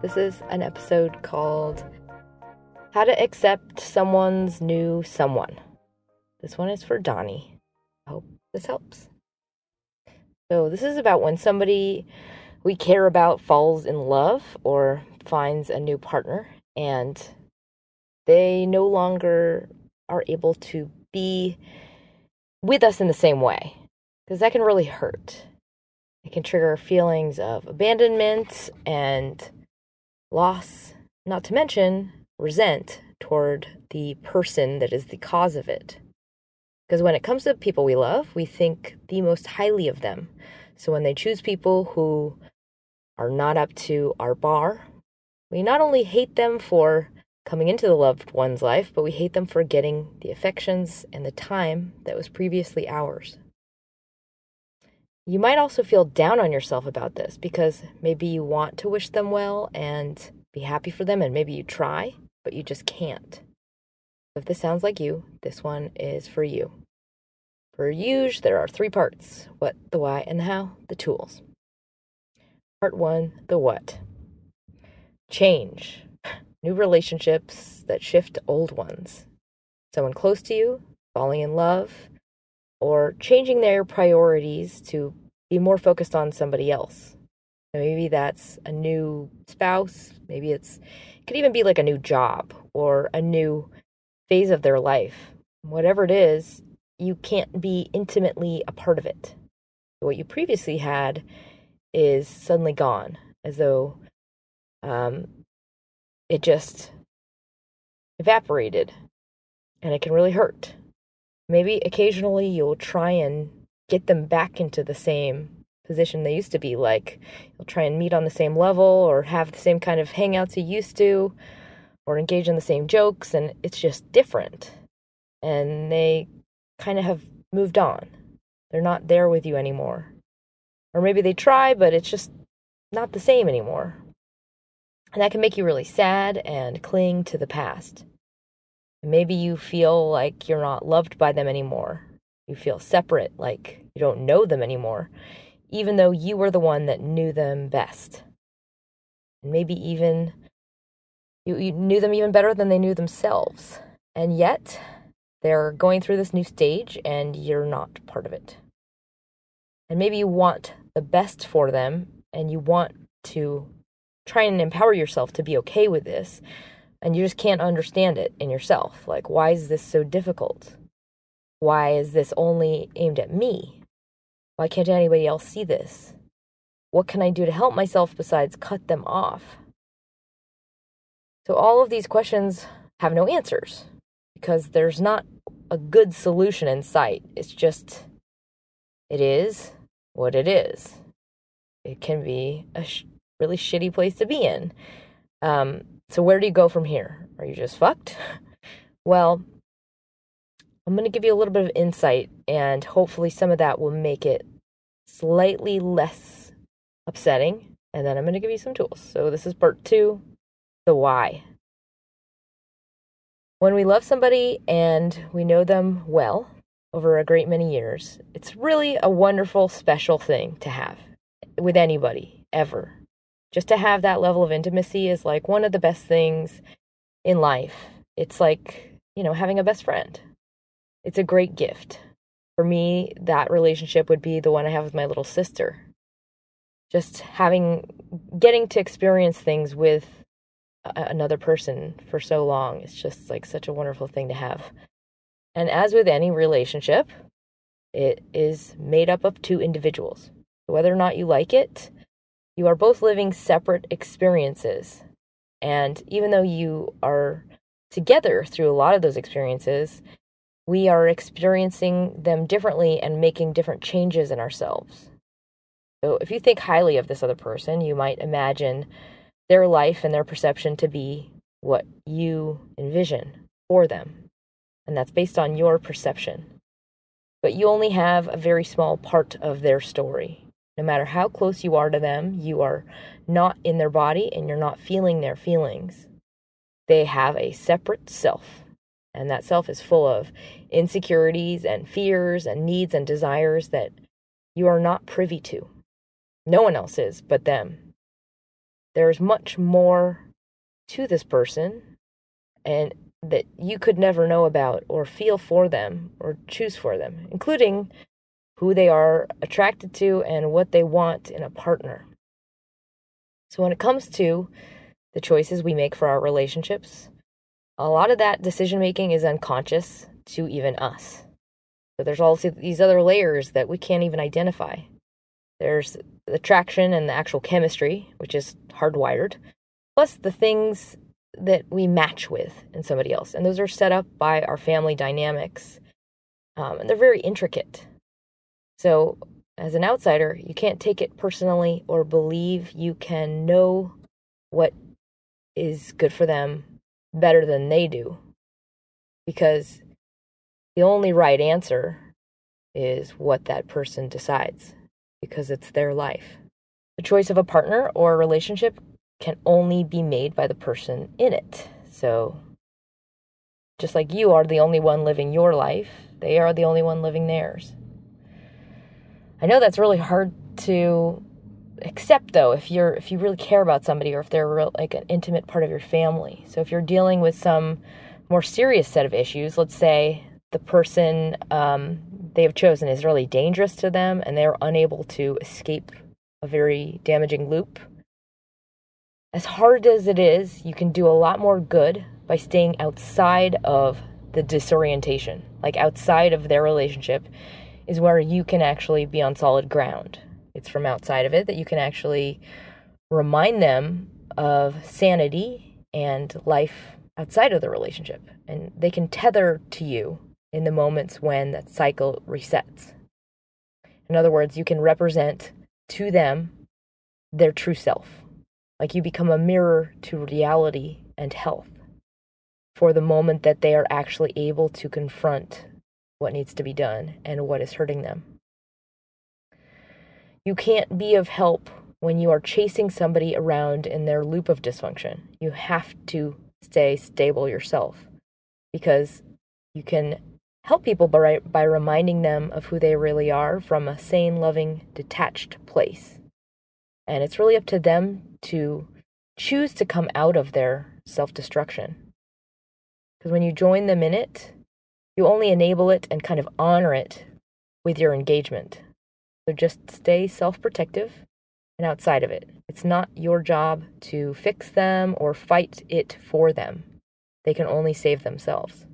This is an episode called How to Accept Someone's New Someone. This one is for Donnie. I hope this helps. So, this is about when somebody we care about falls in love or finds a new partner and they no longer are able to be with us in the same way because that can really hurt. It can trigger feelings of abandonment and loss, not to mention resent toward the person that is the cause of it. Because when it comes to people we love, we think the most highly of them. So when they choose people who are not up to our bar, we not only hate them for coming into the loved one's life, but we hate them for getting the affections and the time that was previously ours. You might also feel down on yourself about this because maybe you want to wish them well and be happy for them, and maybe you try, but you just can't. If this sounds like you, this one is for you. For Uge, there are three parts what, the why, and the how, the tools. Part one the what. Change. New relationships that shift old ones. Someone close to you, falling in love, or changing their priorities to be more focused on somebody else. maybe that's a new spouse, maybe it's it could even be like a new job or a new phase of their life. Whatever it is, you can't be intimately a part of it. What you previously had is suddenly gone, as though um, it just evaporated, and it can really hurt. Maybe occasionally you'll try and get them back into the same position they used to be like you'll try and meet on the same level or have the same kind of hangouts you used to or engage in the same jokes and it's just different. And they kind of have moved on. They're not there with you anymore. Or maybe they try but it's just not the same anymore. And that can make you really sad and cling to the past maybe you feel like you're not loved by them anymore you feel separate like you don't know them anymore even though you were the one that knew them best. And maybe even you, you knew them even better than they knew themselves. And yet, they're going through this new stage and you're not part of it. And maybe you want the best for them and you want to try and empower yourself to be okay with this. And you just can't understand it in yourself. Like, why is this so difficult? Why is this only aimed at me? Why can't anybody else see this? What can I do to help myself besides cut them off? So, all of these questions have no answers because there's not a good solution in sight. It's just, it is what it is. It can be a sh- really shitty place to be in. Um, so, where do you go from here? Are you just fucked? well, I'm going to give you a little bit of insight, and hopefully, some of that will make it slightly less upsetting. And then I'm going to give you some tools. So, this is part two the why. When we love somebody and we know them well over a great many years, it's really a wonderful, special thing to have with anybody ever. Just to have that level of intimacy is like one of the best things in life. It's like, you know, having a best friend it's a great gift. For me, that relationship would be the one I have with my little sister. Just having, getting to experience things with another person for so long it's just like such a wonderful thing to have. And as with any relationship, it is made up of two individuals. Whether or not you like it, you are both living separate experiences. And even though you are together through a lot of those experiences, we are experiencing them differently and making different changes in ourselves. So, if you think highly of this other person, you might imagine their life and their perception to be what you envision for them. And that's based on your perception. But you only have a very small part of their story. No matter how close you are to them, you are not in their body and you're not feeling their feelings. They have a separate self, and that self is full of insecurities and fears and needs and desires that you are not privy to. No one else is but them. There's much more to this person and that you could never know about or feel for them or choose for them, including who they are attracted to and what they want in a partner. So, when it comes to the choices we make for our relationships, a lot of that decision making is unconscious to even us. But there's also these other layers that we can't even identify. There's the attraction and the actual chemistry, which is hardwired, plus the things that we match with in somebody else. And those are set up by our family dynamics. Um, and they're very intricate. So, as an outsider, you can't take it personally or believe you can know what is good for them better than they do. Because the only right answer is what that person decides, because it's their life. The choice of a partner or a relationship can only be made by the person in it. So, just like you are the only one living your life, they are the only one living theirs. I know that's really hard to accept though if you're if you really care about somebody or if they're real, like an intimate part of your family. So if you're dealing with some more serious set of issues, let's say the person um, they have chosen is really dangerous to them and they're unable to escape a very damaging loop as hard as it is, you can do a lot more good by staying outside of the disorientation. Like outside of their relationship is where you can actually be on solid ground. It's from outside of it that you can actually remind them of sanity and life outside of the relationship. And they can tether to you in the moments when that cycle resets. In other words, you can represent to them their true self like you become a mirror to reality and health for the moment that they are actually able to confront what needs to be done and what is hurting them. You can't be of help when you are chasing somebody around in their loop of dysfunction. You have to stay stable yourself because you can help people by, by reminding them of who they really are from a sane, loving, detached place. And it's really up to them to choose to come out of their self destruction. Because when you join them in it, you only enable it and kind of honor it with your engagement. So just stay self protective and outside of it. It's not your job to fix them or fight it for them. They can only save themselves.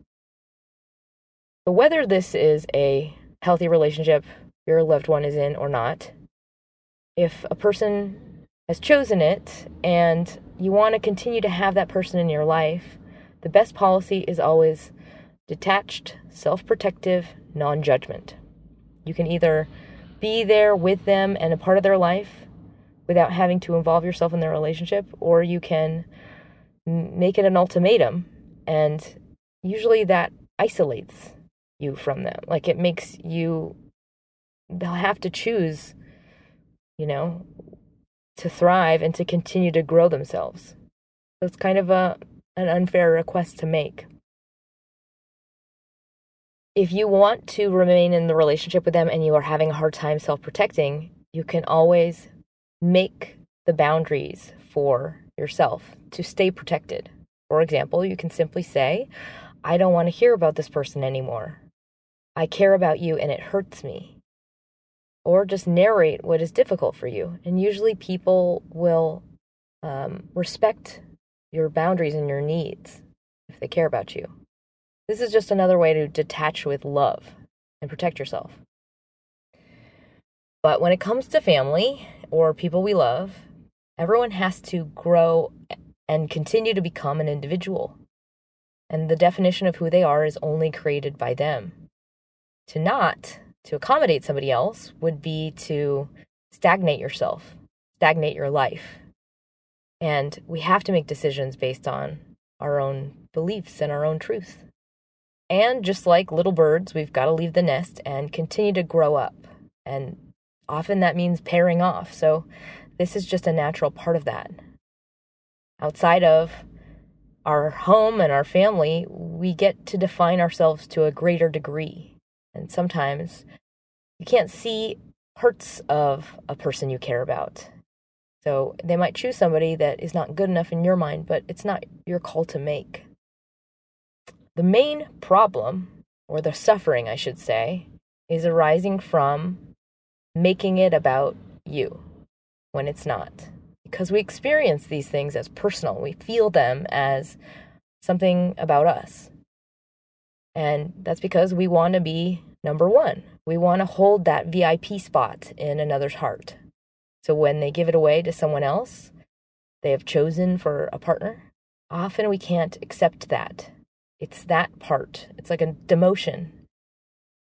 So, whether this is a healthy relationship your loved one is in or not, if a person has chosen it and you want to continue to have that person in your life, the best policy is always detached, self protective, non judgment. You can either be there with them and a part of their life without having to involve yourself in their relationship, or you can make it an ultimatum. And usually that isolates you from them. Like it makes you, they'll have to choose, you know, to thrive and to continue to grow themselves. So it's kind of a an unfair request to make. If you want to remain in the relationship with them and you are having a hard time self-protecting, you can always make the boundaries for yourself to stay protected. For example, you can simply say, I don't want to hear about this person anymore. I care about you and it hurts me or just narrate what is difficult for you. And usually people will um, respect your boundaries and your needs if they care about you. This is just another way to detach with love and protect yourself. But when it comes to family or people we love, everyone has to grow and continue to become an individual. And the definition of who they are is only created by them. To not to accommodate somebody else would be to stagnate yourself, stagnate your life. And we have to make decisions based on our own beliefs and our own truth. And just like little birds, we've got to leave the nest and continue to grow up. And often that means pairing off. So this is just a natural part of that. Outside of our home and our family, we get to define ourselves to a greater degree. And sometimes you can't see parts of a person you care about. So they might choose somebody that is not good enough in your mind, but it's not your call to make. The main problem, or the suffering, I should say, is arising from making it about you when it's not. Because we experience these things as personal, we feel them as something about us. And that's because we want to be number one. We want to hold that VIP spot in another's heart. So when they give it away to someone else they have chosen for a partner, often we can't accept that it's that part. It's like a demotion.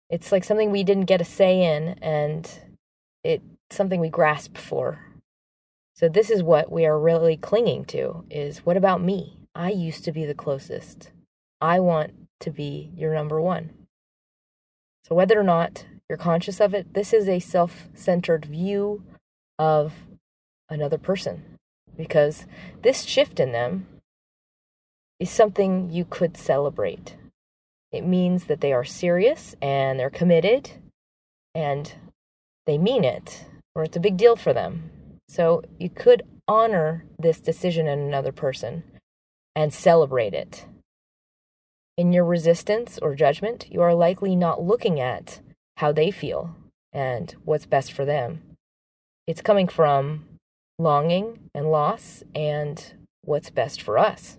It's like something we didn't get a say in, and it's something we grasp for. So this is what we are really clinging to is what about me? I used to be the closest. I want to be your number one. So whether or not you're conscious of it, this is a self-centered view of another person because this shift in them is something you could celebrate. It means that they are serious and they're committed and they mean it, or it's a big deal for them. So you could honor this decision in another person and celebrate it. In your resistance or judgment, you are likely not looking at how they feel and what's best for them. It's coming from longing and loss and what's best for us.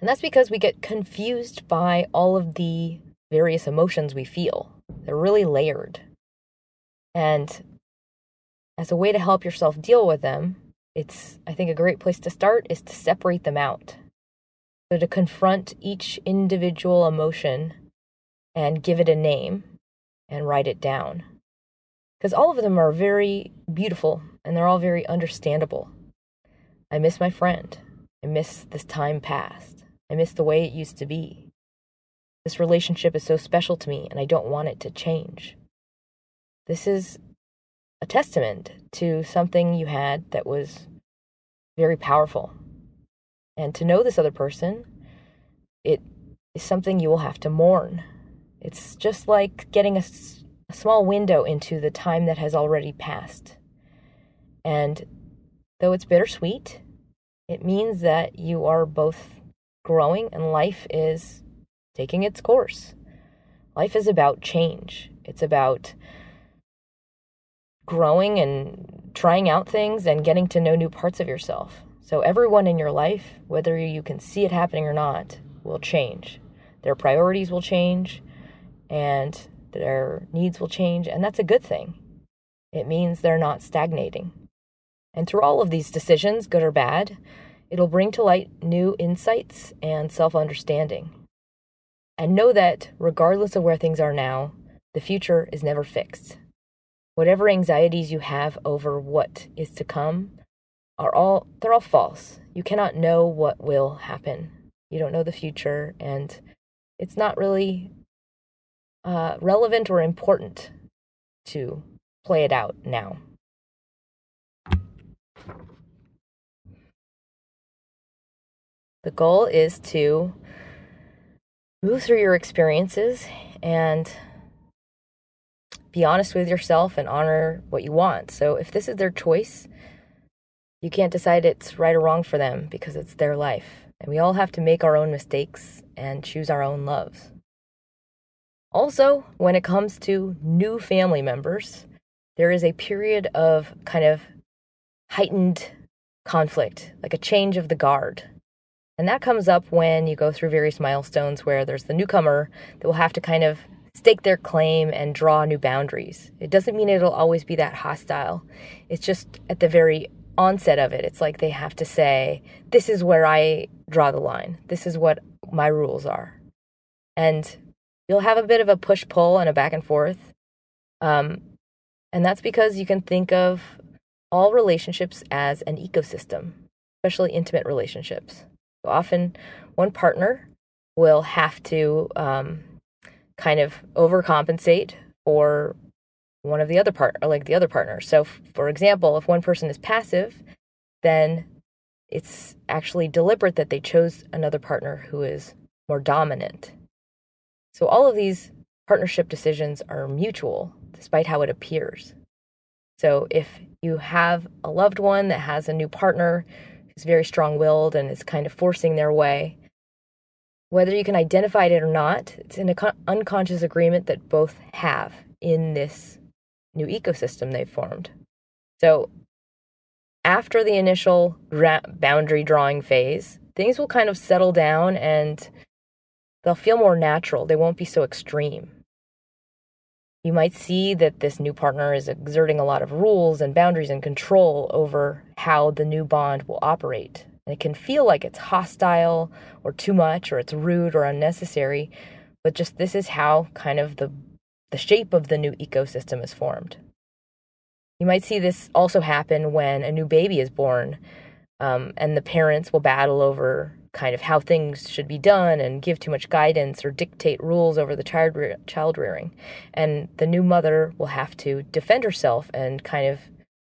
And that's because we get confused by all of the various emotions we feel. They're really layered. And as a way to help yourself deal with them, it's, I think, a great place to start is to separate them out. So to confront each individual emotion and give it a name and write it down. Because all of them are very beautiful and they're all very understandable. I miss my friend. I miss this time past. I miss the way it used to be. This relationship is so special to me, and I don't want it to change. This is a testament to something you had that was very powerful. And to know this other person, it is something you will have to mourn. It's just like getting a, a small window into the time that has already passed. And though it's bittersweet, it means that you are both growing and life is taking its course. Life is about change. It's about growing and trying out things and getting to know new parts of yourself. So, everyone in your life, whether you can see it happening or not, will change. Their priorities will change and their needs will change, and that's a good thing. It means they're not stagnating. And through all of these decisions, good or bad, It'll bring to light new insights and self understanding. And know that, regardless of where things are now, the future is never fixed. Whatever anxieties you have over what is to come are all they're all false. You cannot know what will happen. You don't know the future and it's not really uh, relevant or important to play it out now. The goal is to move through your experiences and be honest with yourself and honor what you want. So if this is their choice, you can't decide it's right or wrong for them because it's their life. And we all have to make our own mistakes and choose our own loves. Also, when it comes to new family members, there is a period of kind of heightened conflict, like a change of the guard. And that comes up when you go through various milestones where there's the newcomer that will have to kind of stake their claim and draw new boundaries. It doesn't mean it'll always be that hostile. It's just at the very onset of it, it's like they have to say, This is where I draw the line. This is what my rules are. And you'll have a bit of a push pull and a back and forth. Um, and that's because you can think of all relationships as an ecosystem, especially intimate relationships. Often, one partner will have to um, kind of overcompensate for one of the other part or like the other partner. So, for example, if one person is passive, then it's actually deliberate that they chose another partner who is more dominant. So, all of these partnership decisions are mutual, despite how it appears. So, if you have a loved one that has a new partner who's very strong willed and is kind of forcing their way, whether you can identify it or not, it's an unconscious agreement that both have in this new ecosystem they've formed. So, after the initial boundary drawing phase, things will kind of settle down and they'll feel more natural. They won't be so extreme. You might see that this new partner is exerting a lot of rules and boundaries and control over how the new bond will operate. And it can feel like it's hostile or too much or it's rude or unnecessary, but just this is how kind of the the shape of the new ecosystem is formed. You might see this also happen when a new baby is born, um, and the parents will battle over kind of how things should be done and give too much guidance or dictate rules over the child, re- child rearing. And the new mother will have to defend herself and kind of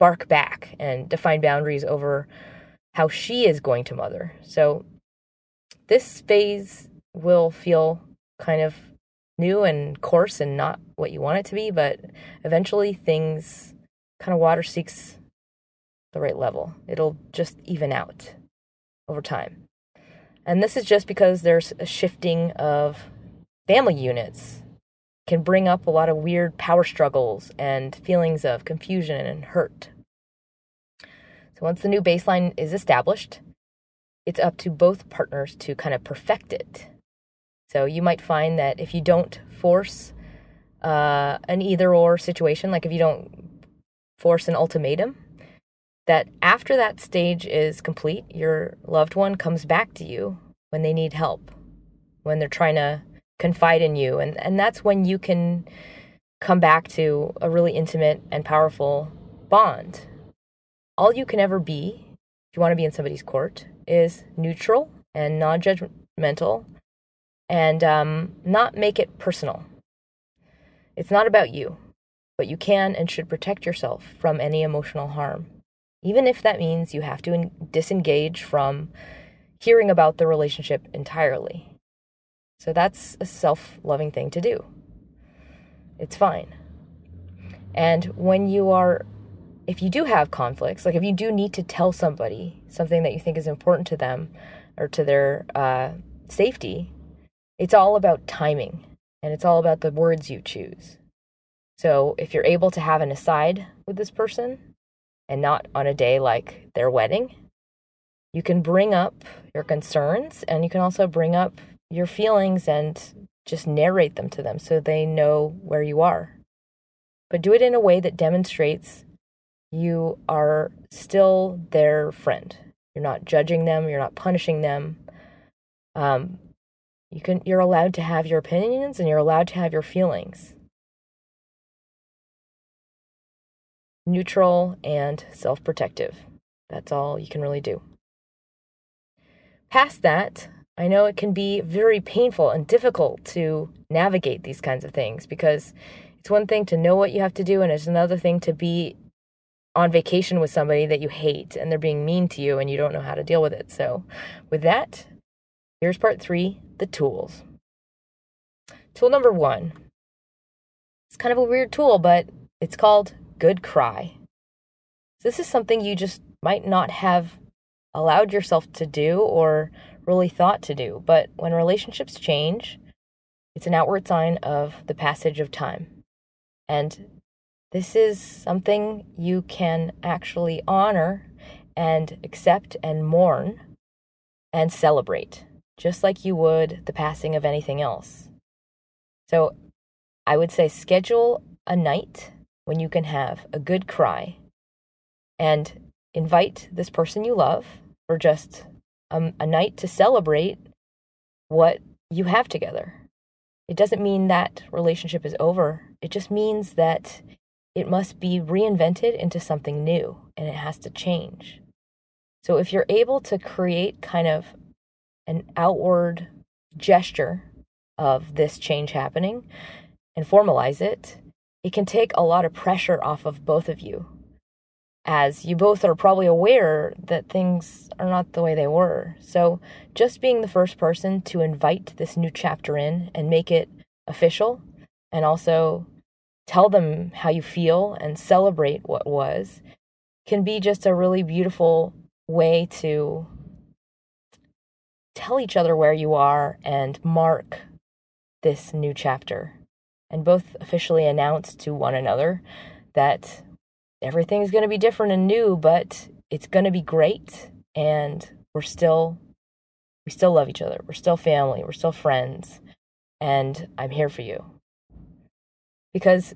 bark back and define boundaries over how she is going to mother. So this phase will feel kind of new and coarse and not what you want it to be, but eventually things kind of water seeks the right level. It'll just even out over time. And this is just because there's a shifting of family units can bring up a lot of weird power struggles and feelings of confusion and hurt. So once the new baseline is established, it's up to both partners to kind of perfect it so you might find that if you don't force uh, an either or situation, like if you don't force an ultimatum, that after that stage is complete, your loved one comes back to you when they need help, when they're trying to confide in you. And, and that's when you can come back to a really intimate and powerful bond. All you can ever be, if you want to be in somebody's court, is neutral and non judgmental and um, not make it personal. It's not about you, but you can and should protect yourself from any emotional harm, even if that means you have to disengage from hearing about the relationship entirely. So that's a self loving thing to do. It's fine. And when you are, if you do have conflicts, like if you do need to tell somebody something that you think is important to them or to their uh, safety, it's all about timing and it's all about the words you choose. So if you're able to have an aside with this person and not on a day like their wedding, you can bring up your concerns and you can also bring up your feelings and just narrate them to them so they know where you are. But do it in a way that demonstrates you are still their friend. You're not judging them, you're not punishing them. Um, you can you're allowed to have your opinions and you're allowed to have your feelings. Neutral and self-protective. That's all you can really do. Past that, I know it can be very painful and difficult to navigate these kinds of things because it's one thing to know what you have to do and it's another thing to be on vacation with somebody that you hate and they're being mean to you and you don't know how to deal with it. So, with that, here's part three the tools. Tool number one. It's kind of a weird tool, but it's called Good Cry. This is something you just might not have allowed yourself to do or really thought to do. But when relationships change, it's an outward sign of the passage of time. And this is something you can actually honor and accept and mourn and celebrate just like you would the passing of anything else. So I would say schedule a night when you can have a good cry and invite this person you love for just a, a night to celebrate what you have together. It doesn't mean that relationship is over. It just means that it must be reinvented into something new and it has to change. So if you're able to create kind of an outward gesture of this change happening and formalize it, it can take a lot of pressure off of both of you. As you both are probably aware that things are not the way they were. So, just being the first person to invite this new chapter in and make it official, and also tell them how you feel and celebrate what was, can be just a really beautiful way to tell each other where you are and mark this new chapter. And both officially announce to one another that everything's going to be different and new, but it's going to be great. And we're still, we still love each other. We're still family. We're still friends. And I'm here for you. Because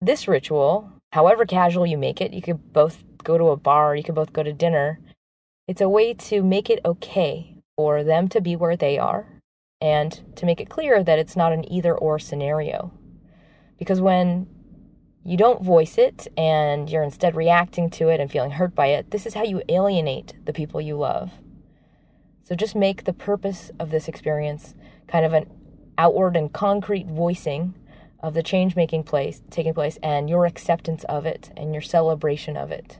this ritual, however casual you make it, you could both go to a bar, you could both go to dinner. It's a way to make it okay for them to be where they are and to make it clear that it's not an either or scenario. Because when you don't voice it and you're instead reacting to it and feeling hurt by it, this is how you alienate the people you love. So just make the purpose of this experience kind of an outward and concrete voicing of the change making place taking place and your acceptance of it and your celebration of it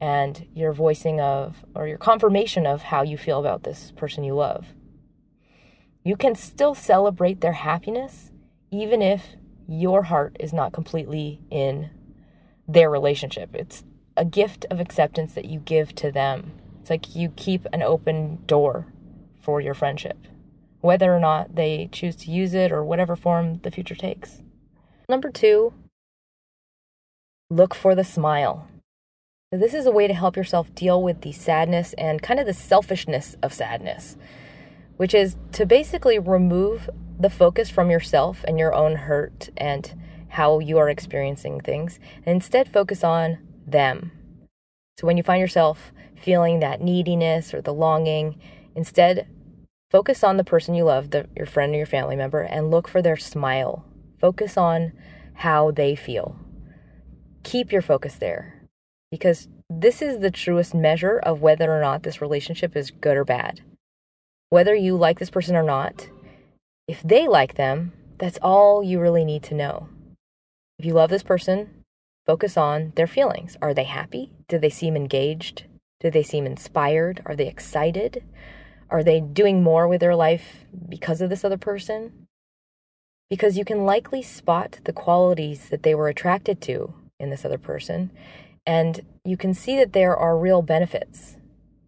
and your voicing of or your confirmation of how you feel about this person you love. You can still celebrate their happiness even if your heart is not completely in their relationship. It's a gift of acceptance that you give to them. It's like you keep an open door for your friendship, whether or not they choose to use it or whatever form the future takes. Number two, look for the smile. This is a way to help yourself deal with the sadness and kind of the selfishness of sadness, which is to basically remove the focus from yourself and your own hurt and how you are experiencing things, and instead focus on them. So when you find yourself feeling that neediness or the longing, instead focus on the person you love, the, your friend or your family member, and look for their smile. Focus on how they feel. Keep your focus there because this is the truest measure of whether or not this relationship is good or bad. Whether you like this person or not, if they like them, that's all you really need to know. If you love this person, focus on their feelings. Are they happy? Do they seem engaged? Do they seem inspired? Are they excited? Are they doing more with their life because of this other person? Because you can likely spot the qualities that they were attracted to in this other person and you can see that there are real benefits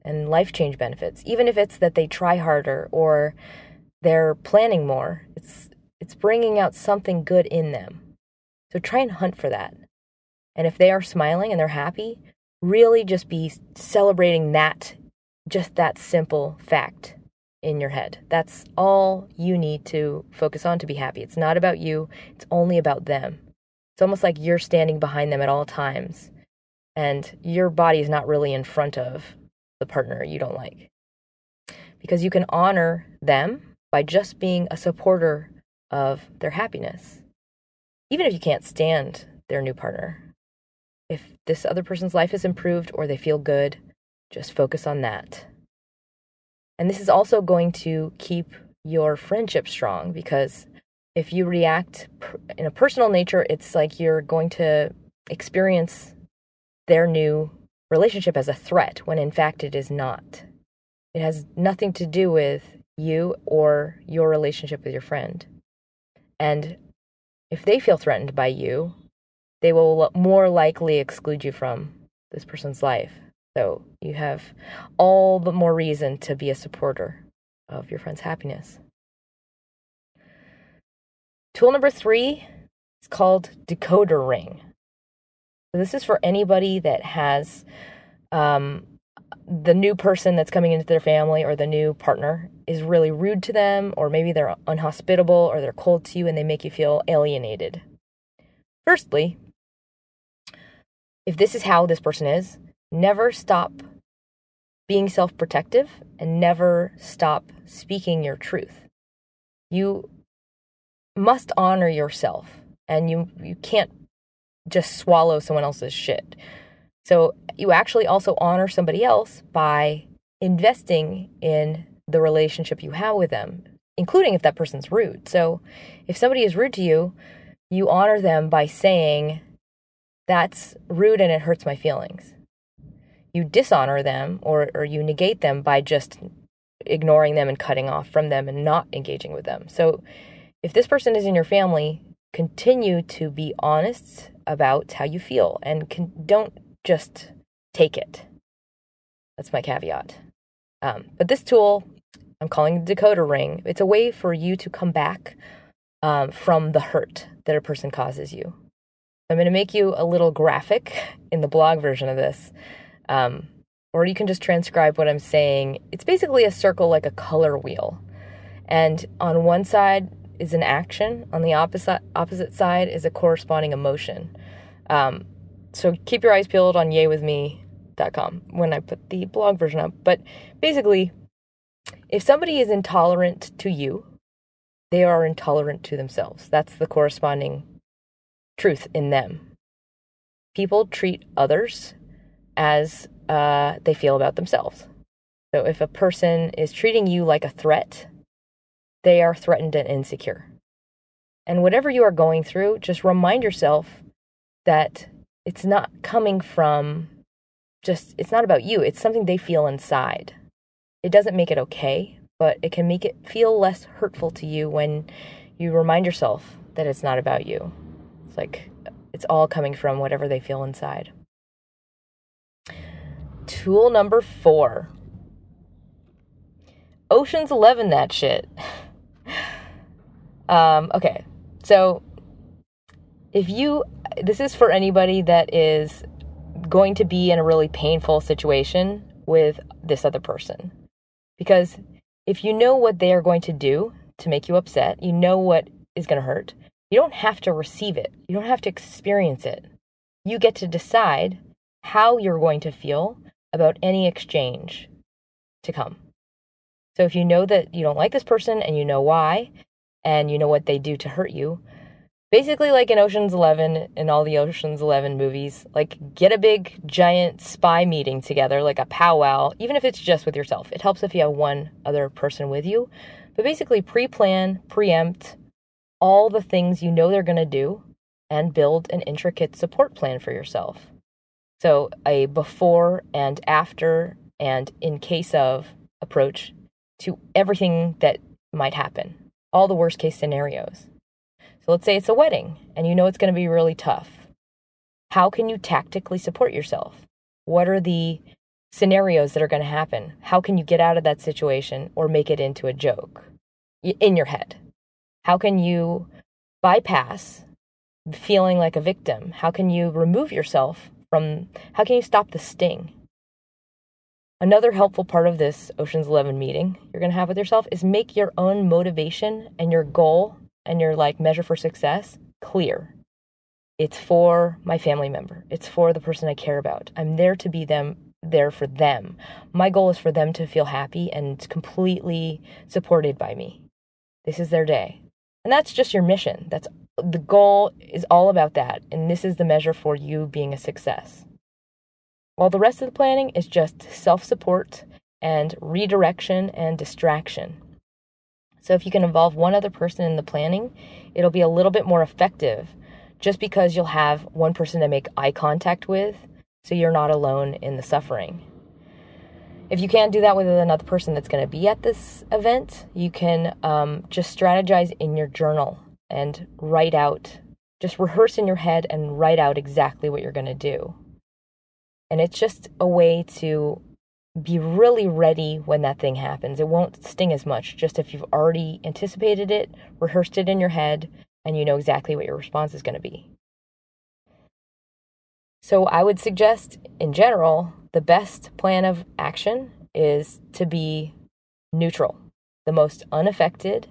and life change benefits, even if it's that they try harder or they're planning more. It's it's bringing out something good in them. So try and hunt for that. And if they are smiling and they're happy, really just be celebrating that just that simple fact in your head. That's all you need to focus on to be happy. It's not about you, it's only about them. It's almost like you're standing behind them at all times and your body is not really in front of the partner you don't like. Because you can honor them by just being a supporter of their happiness, even if you can't stand their new partner. If this other person's life is improved or they feel good, just focus on that. And this is also going to keep your friendship strong because if you react in a personal nature, it's like you're going to experience their new relationship as a threat when in fact it is not. It has nothing to do with you or your relationship with your friend. And if they feel threatened by you, they will more likely exclude you from this person's life. So you have all the more reason to be a supporter of your friend's happiness. Tool number three is called decoder ring. This is for anybody that has um, the new person that's coming into their family or the new partner is really rude to them, or maybe they're unhospitable or they're cold to you and they make you feel alienated. Firstly, if this is how this person is, never stop being self protective and never stop speaking your truth. You must honor yourself and you, you can't just swallow someone else's shit. So you actually also honor somebody else by investing in the relationship you have with them, including if that person's rude. So if somebody is rude to you, you honor them by saying, That's rude and it hurts my feelings. You dishonor them or, or you negate them by just ignoring them and cutting off from them and not engaging with them. So if this person is in your family, continue to be honest about how you feel and can, don't just take it. That's my caveat. Um, but this tool, I'm calling the decoder ring. It's a way for you to come back um, from the hurt that a person causes you. I'm going to make you a little graphic in the blog version of this. Um, or you can just transcribe what I'm saying. It's basically a circle like a color wheel. And on one side is an action, on the opposite opposite side is a corresponding emotion. Um, so keep your eyes peeled on yaywithme.com when I put the blog version up. But basically, if somebody is intolerant to you, they are intolerant to themselves. That's the corresponding truth in them. People treat others as uh, they feel about themselves. So if a person is treating you like a threat, they are threatened and insecure. And whatever you are going through, just remind yourself that it's not coming from just, it's not about you. It's something they feel inside. It doesn't make it okay, but it can make it feel less hurtful to you when you remind yourself that it's not about you. It's like it's all coming from whatever they feel inside. Tool number four Ocean's Eleven, that shit. um, okay, so if you, this is for anybody that is going to be in a really painful situation with this other person. Because if you know what they are going to do to make you upset, you know what is going to hurt, you don't have to receive it. You don't have to experience it. You get to decide how you're going to feel about any exchange to come. So if you know that you don't like this person and you know why, and you know what they do to hurt you, basically like in Ocean's 11 in all the Ocean's 11 movies, like get a big giant spy meeting together, like a powwow, even if it's just with yourself. It helps if you have one other person with you. But basically pre-plan, preempt all the things you know they're going to do and build an intricate support plan for yourself. So, a before and after and in case of approach to everything that might happen, all the worst case scenarios. So, let's say it's a wedding and you know it's going to be really tough. How can you tactically support yourself? What are the scenarios that are going to happen? How can you get out of that situation or make it into a joke in your head? How can you bypass feeling like a victim? How can you remove yourself from how can you stop the sting? Another helpful part of this Ocean's 11 meeting you're going to have with yourself is make your own motivation and your goal and your like measure for success clear. It's for my family member. It's for the person I care about. I'm there to be them there for them. My goal is for them to feel happy and completely supported by me. This is their day. And that's just your mission. That's the goal is all about that, and this is the measure for you being a success. While the rest of the planning is just self support and redirection and distraction. So, if you can involve one other person in the planning, it'll be a little bit more effective just because you'll have one person to make eye contact with, so you're not alone in the suffering. If you can't do that with another person that's going to be at this event, you can um, just strategize in your journal and write out, just rehearse in your head and write out exactly what you're going to do. And it's just a way to be really ready when that thing happens. It won't sting as much just if you've already anticipated it, rehearsed it in your head, and you know exactly what your response is going to be. So, I would suggest, in general, the best plan of action is to be neutral, the most unaffected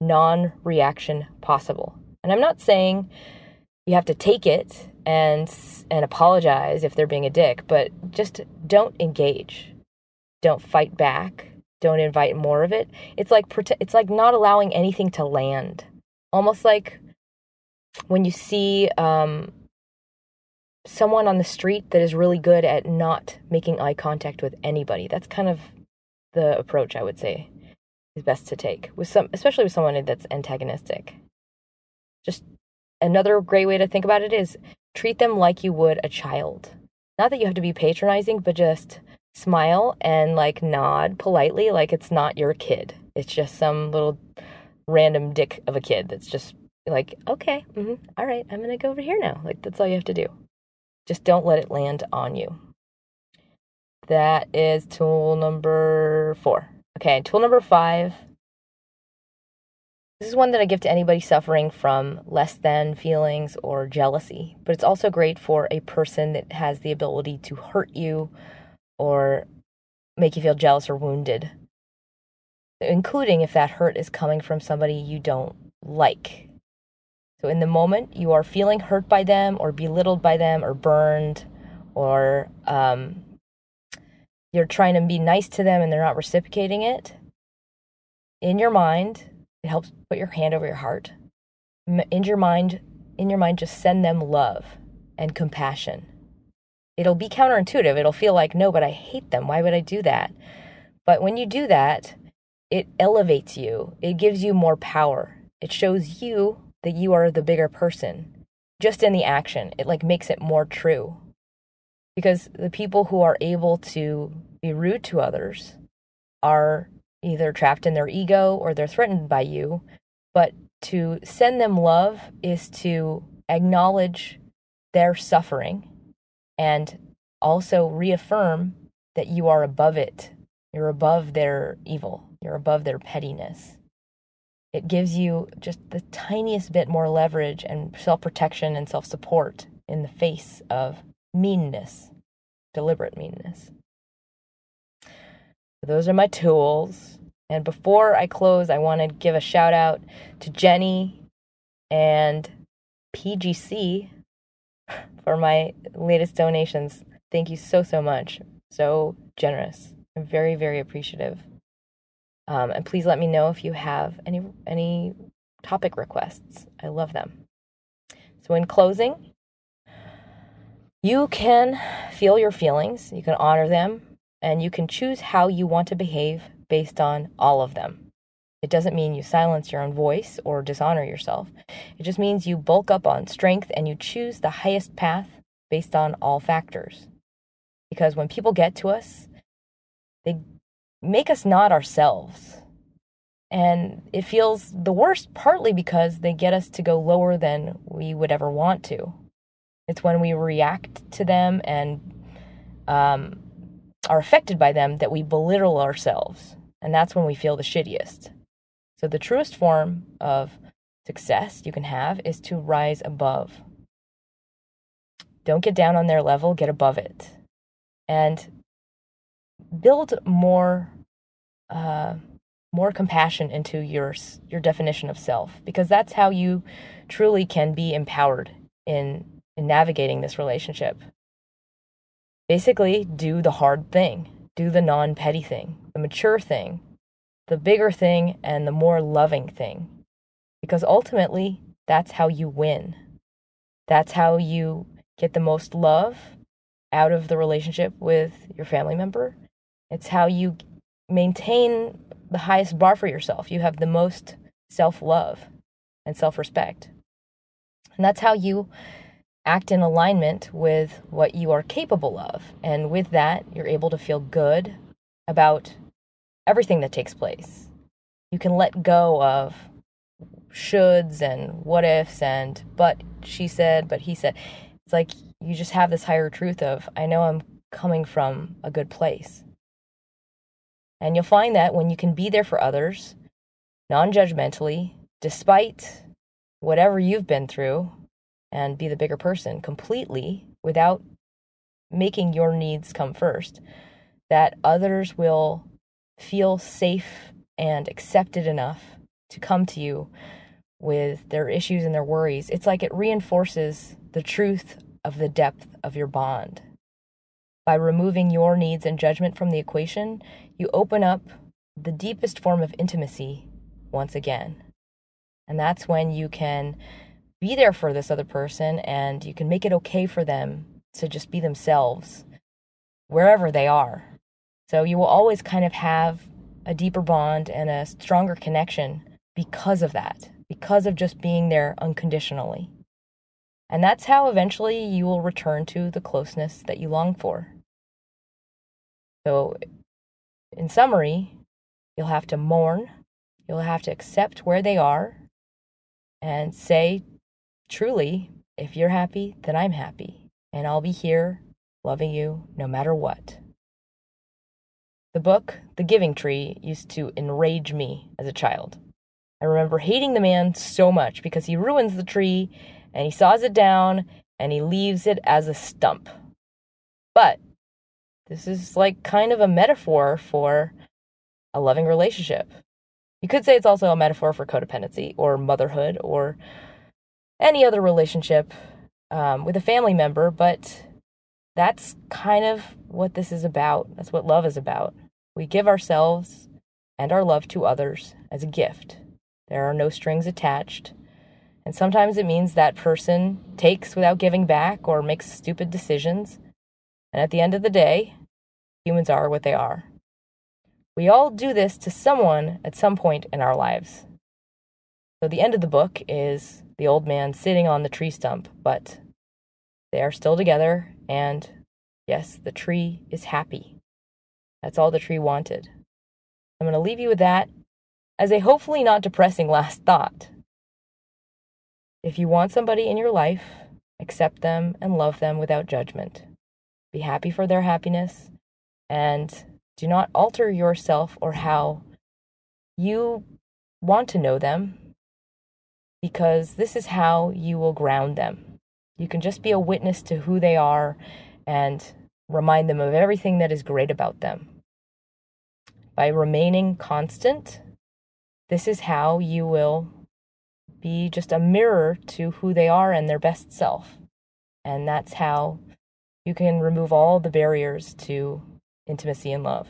non reaction possible. And I'm not saying you have to take it and and apologize if they're being a dick, but just don't engage. Don't fight back. Don't invite more of it. It's like it's like not allowing anything to land. Almost like when you see um, someone on the street that is really good at not making eye contact with anybody. That's kind of the approach I would say is best to take with some especially with someone that's antagonistic. Just another great way to think about it is treat them like you would a child. Not that you have to be patronizing, but just smile and like nod politely like it's not your kid. It's just some little random dick of a kid that's just like, okay, mm-hmm, all right, I'm gonna go over here now. Like that's all you have to do. Just don't let it land on you. That is tool number four. Okay, tool number five. This is one that I give to anybody suffering from less than feelings or jealousy, but it's also great for a person that has the ability to hurt you or make you feel jealous or wounded, including if that hurt is coming from somebody you don't like. So, in the moment you are feeling hurt by them, or belittled by them, or burned, or um, you're trying to be nice to them and they're not reciprocating it, in your mind, it helps put your hand over your heart. In your mind, in your mind, just send them love and compassion. It'll be counterintuitive. It'll feel like, no, but I hate them. Why would I do that? But when you do that, it elevates you. It gives you more power. It shows you that you are the bigger person. Just in the action, it like makes it more true because the people who are able to be rude to others are either trapped in their ego or they're threatened by you. But to send them love is to acknowledge their suffering and also reaffirm that you are above it. You're above their evil, you're above their pettiness. It gives you just the tiniest bit more leverage and self protection and self support in the face of meanness, deliberate meanness. Those are my tools. And before I close, I want to give a shout out to Jenny and PGC for my latest donations. Thank you so, so much. So generous. I'm very, very appreciative. Um, and please let me know if you have any any topic requests. I love them. So in closing, you can feel your feelings, you can honor them, and you can choose how you want to behave based on all of them. It doesn't mean you silence your own voice or dishonor yourself. It just means you bulk up on strength and you choose the highest path based on all factors. Because when people get to us, they make us not ourselves. And it feels the worst partly because they get us to go lower than we would ever want to. It's when we react to them and um, are affected by them that we belittle ourselves. And that's when we feel the shittiest. So, the truest form of success you can have is to rise above. Don't get down on their level, get above it. And build more. Uh, more compassion into your your definition of self because that's how you truly can be empowered in in navigating this relationship. Basically, do the hard thing, do the non petty thing, the mature thing, the bigger thing, and the more loving thing. Because ultimately, that's how you win. That's how you get the most love out of the relationship with your family member. It's how you maintain the highest bar for yourself. You have the most self love and self respect. And that's how you act in alignment with what you are capable of. And with that, you're able to feel good about everything that takes place. You can let go of shoulds and what ifs and but she said, but he said. It's like you just have this higher truth of, I know I'm coming from a good place. And you'll find that when you can be there for others, non judgmentally, despite whatever you've been through, and be the bigger person completely without making your needs come first, that others will feel safe and accepted enough to come to you with their issues and their worries. It's like it reinforces the truth of the depth of your bond. By removing your needs and judgment from the equation, you open up the deepest form of intimacy once again. And that's when you can be there for this other person and you can make it okay for them to just be themselves wherever they are. So you will always kind of have a deeper bond and a stronger connection because of that, because of just being there unconditionally. And that's how eventually you will return to the closeness that you long for. So, in summary, you'll have to mourn, you'll have to accept where they are, and say, truly, if you're happy, then I'm happy, and I'll be here loving you no matter what. The book, The Giving Tree, used to enrage me as a child. I remember hating the man so much because he ruins the tree and he saws it down and he leaves it as a stump. But this is like kind of a metaphor for a loving relationship. You could say it's also a metaphor for codependency or motherhood or any other relationship um, with a family member, but that's kind of what this is about. That's what love is about. We give ourselves and our love to others as a gift. There are no strings attached. And sometimes it means that person takes without giving back or makes stupid decisions. And at the end of the day, humans are what they are. We all do this to someone at some point in our lives. So the end of the book is the old man sitting on the tree stump, but they are still together, and yes, the tree is happy. That's all the tree wanted. I'm going to leave you with that as a hopefully not depressing last thought. If you want somebody in your life, accept them and love them without judgment. Be happy for their happiness and do not alter yourself or how you want to know them because this is how you will ground them. You can just be a witness to who they are and remind them of everything that is great about them by remaining constant, this is how you will be just a mirror to who they are and their best self. And that's how you can remove all the barriers to intimacy and love.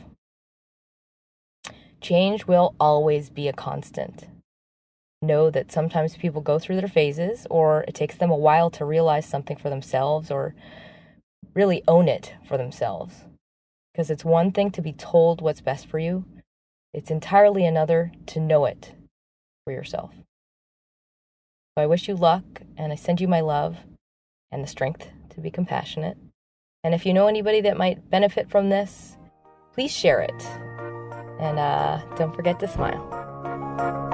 Change will always be a constant. Know that sometimes people go through their phases, or it takes them a while to realize something for themselves or really own it for themselves. Because it's one thing to be told what's best for you, it's entirely another to know it for yourself. So I wish you luck and I send you my love and the strength to be compassionate. And if you know anybody that might benefit from this, please share it. And uh, don't forget to smile.